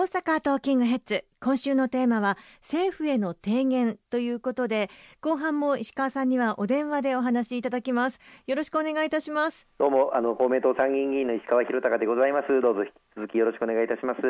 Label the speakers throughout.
Speaker 1: 大阪トーキングヘッズ。今週のテーマは政府への提言ということで後半も石川さんにはお電話でお話しいただきます。よろしくお願いいたします。
Speaker 2: どうもあの公明党参議院議員の石川博隆でございます。どうぞ引き続きよろしくお願いいたします。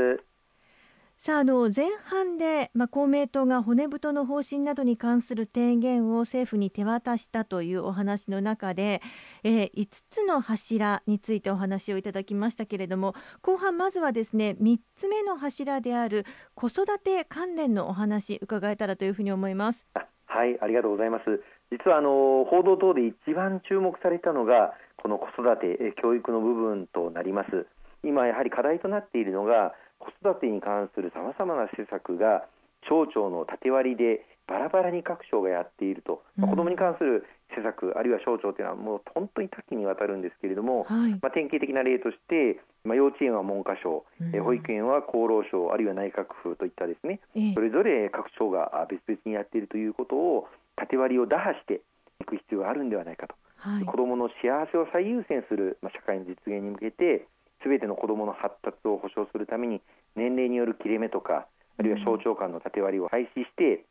Speaker 1: さああの前半で、まあ、公明党が骨太の方針などに関する提言を政府に手渡したというお話の中で、えー、5つの柱についてお話をいただきましたけれども後半まずはですね3つ目の柱である子育て関連のお話伺えたらというふうに思います。
Speaker 2: はいありがとうございます。実はあの報道等で一番注目されたのがこの子育て教育の部分となります。今やはり課題となっているのが子育てに関するさまざまな施策が省庁の縦割りでバラバラに各省がやっていると、うん、子どもに関する施策あるいは省庁というのはもう本当に多岐にわたるんですけれども、はい、まあ、典型的な例として、まあ、幼稚園は文科省、うん、保育園は厚労省あるいは内閣府といったですね、それぞれ各省が別々にやっているということを縦割りを打破していく必要があるんではないかと、はい、子どもの幸せを最優先する、まあ、社会の実現に向けてすべての子どもの発達を保障するために年齢による切れ目とかあるいは省庁間の縦割りを廃止して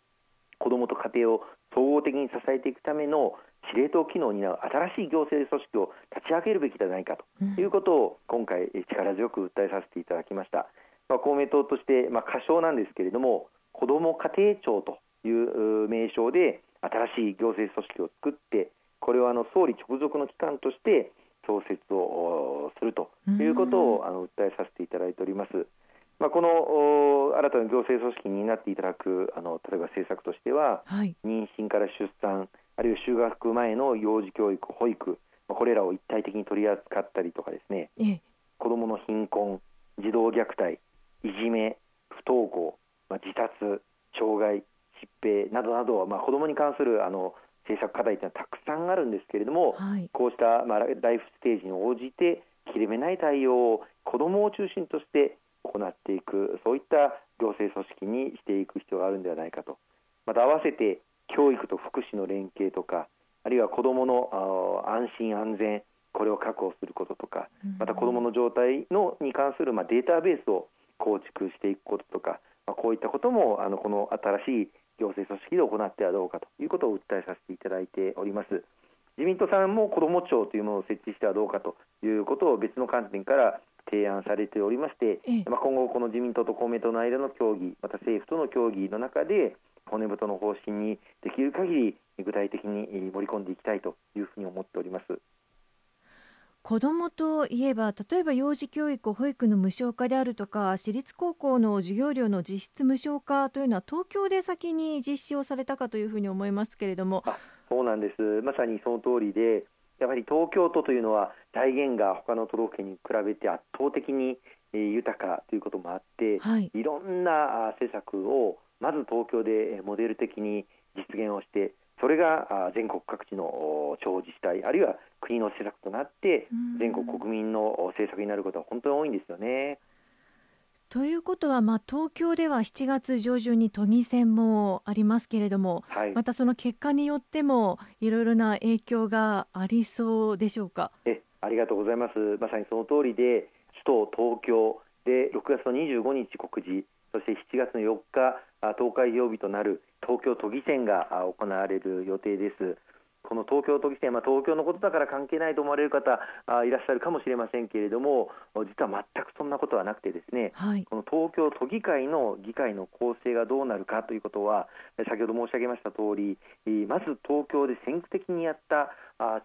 Speaker 2: 子どもと家庭を総合的に支えていくための司令塔機能を担う新しい行政組織を立ち上げるべきではないかということを今回力強く訴えさせていただきました、まあ、公明党として、まあ、仮称なんですけれども子ども家庭庁という名称で新しい行政組織を作ってこれをあの総理直属の機関として創設をするということをあの訴えさせていただいております。まあ、この新たな行政組織になっていただくあの例えば政策としては、はい、妊娠から出産あるいは就学前の幼児教育保育、まあ、これらを一体的に取り扱ったりとかですね、ええ、子どもの貧困児童虐待いじめ不登校、まあ、自殺障害疾病などなど、まあ、子どもに関するあの政策課題というのはたくさんあるんですけれども、はい、こうした、まあ、ライフステージに応じて切れ目ない対応を子どもを中心として行っていくそういった行政組織にしていく必要があるのではないかと。また合わせて教育と福祉の連携とかあるいは子どもの安心安全これを確保することとかまた子どもの状態のに関する、まあ、データベースを構築していくこととか、まあ、こういったこともあのこの新しい行政組織で行ってはどうかということを訴えさせていただいております。自民党さんも子ども庁というものを設置してはどうかということを別の観点から提案されておりまして、まあ、今後、この自民党と公明党の間の協議また政府との協議の中で骨太の方針にできる限り具体的に盛り込んでいきたいというふうに思っております。
Speaker 1: 子どもといえば例えば幼児教育保育の無償化であるとか私立高校の授業料の実質無償化というのは東京で先に実施をされたかというふうに思いますけれども。
Speaker 2: そうなんです。まさにその通りでやはり東京都というのは財源が他の都道府県に比べて圧倒的に豊かということもあって、はい、いろんな施策をまず東京でモデル的に実現をしてそれが全国各地の地方自治体あるいは国の施策となって全国国民の政策になることは本当に多いんですよね。
Speaker 1: ということは、まあ、東京では7月上旬に都議選もありますけれども、はい、またその結果によってもいろいろな影響がありそうでしょうか？
Speaker 2: えありがとうございます。まさにその通りで首都東京で6月の25日告示そして7月の4日投開票日となる東京都議選が行われる予定です。この東京都議選、まあ、東京のことだから関係ないと思われる方あいらっしゃるかもしれませんけれども実は全くそんなことはなくてですね、はい、この東京都議会の議会の構成がどうなるかということは先ほど申し上げました通りまず東京で先駆的にやった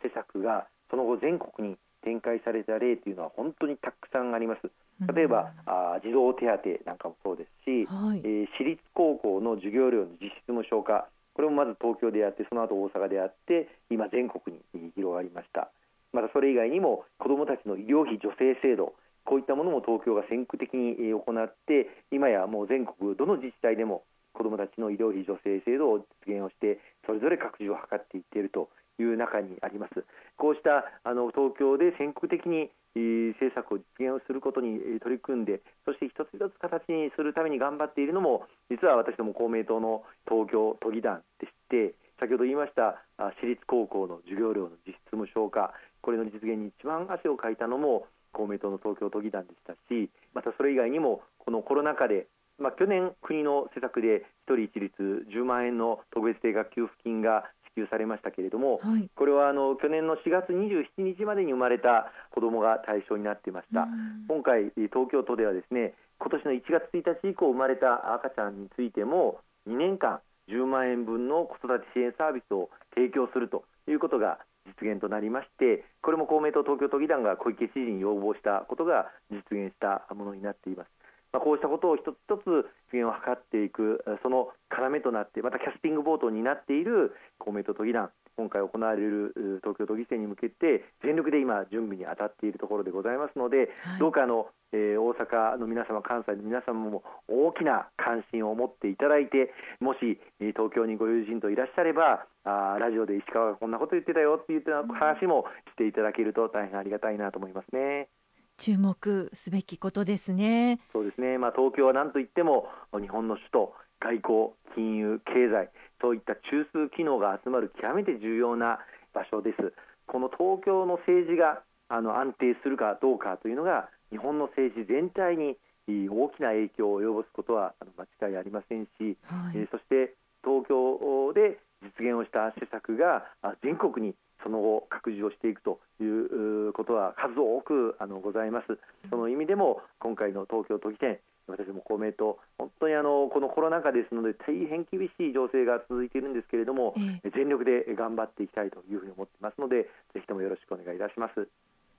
Speaker 2: 施策がその後全国に展開された例というのは本当にたくさんあります。例えば、うん、あ児童手当なんかもそうですし、はい、えー、私立高校の授業料の実質無償化。これもまず東京でやってその後大阪でやって今全国に広がりました。またそれ以外にも子どもたちの医療費助成制度。こういったものも東京が先駆的に行って今やもう全国どの自治体でも子どもたちの医療費助成制度を実現をしてそれぞれ拡充を図っていっているという中にあります。こうしたあの東京で先駆的に政策を実現をすることに取り組んでそして一つ一つ形にするために頑張っているのも実は私ども公明党の東京都議団でして先ほど言いました私立高校の授業料の実質無償化これの実現に一番汗をかいたのも公明党の東京都議団でしたしまたそれ以外にもこのコロナ禍でまあ、去年、国の施策で1人一律10万円の特別定額給付金が支給されましたけれども、はい、これはあの去年の4月27日までに生まれた子どもが対象になっていました、今回、東京都ではですね今年の1月1日以降生まれた赤ちゃんについても2年間10万円分の子育て支援サービスを提供するということが実現となりましてこれも公明党東京都議団が小池知事に要望したことが実現したものになっています。まあ、こうしたことを一つ一つ実現を図っていくその要となってまたキャスティングボートになっている公明党都議団今回行われる東京都議選に向けて全力で今準備に当たっているところでございますので、はい、どうかあの、えー、大阪の皆様関西の皆様も大きな関心を持っていただいてもし東京にご友人といらっしゃればあラジオで石川がこんなこと言ってたよっていう話もしていただけると大変ありがたいなと思いますね。
Speaker 1: 注目すべきことですね。
Speaker 2: そうですね。まあ東京は何といっても日本の首都、外交、金融、経済そういった中枢機能が集まる極めて重要な場所です。この東京の政治があの安定するかどうかというのが日本の政治全体に大きな影響を及ぼすことは間違いありませんし、はい、えー、そして東京で実現をした施策が全国にその後拡充をしていくということは数多くあのございます。その意味でも今回の東京都議選私も公明党、本当にあのこのコロナ禍ですので大変厳しい情勢が続いているんですけれども、え全力で頑張っていきたいというふうに思っていますので、ぜひともよろしくお願いいたします。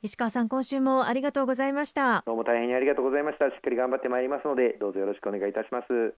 Speaker 1: 石川さん、今週もありがとうございました。
Speaker 2: どうも大変にありがとうございました。しっかり頑張ってまいりますので、どうぞよろしくお願いいたします。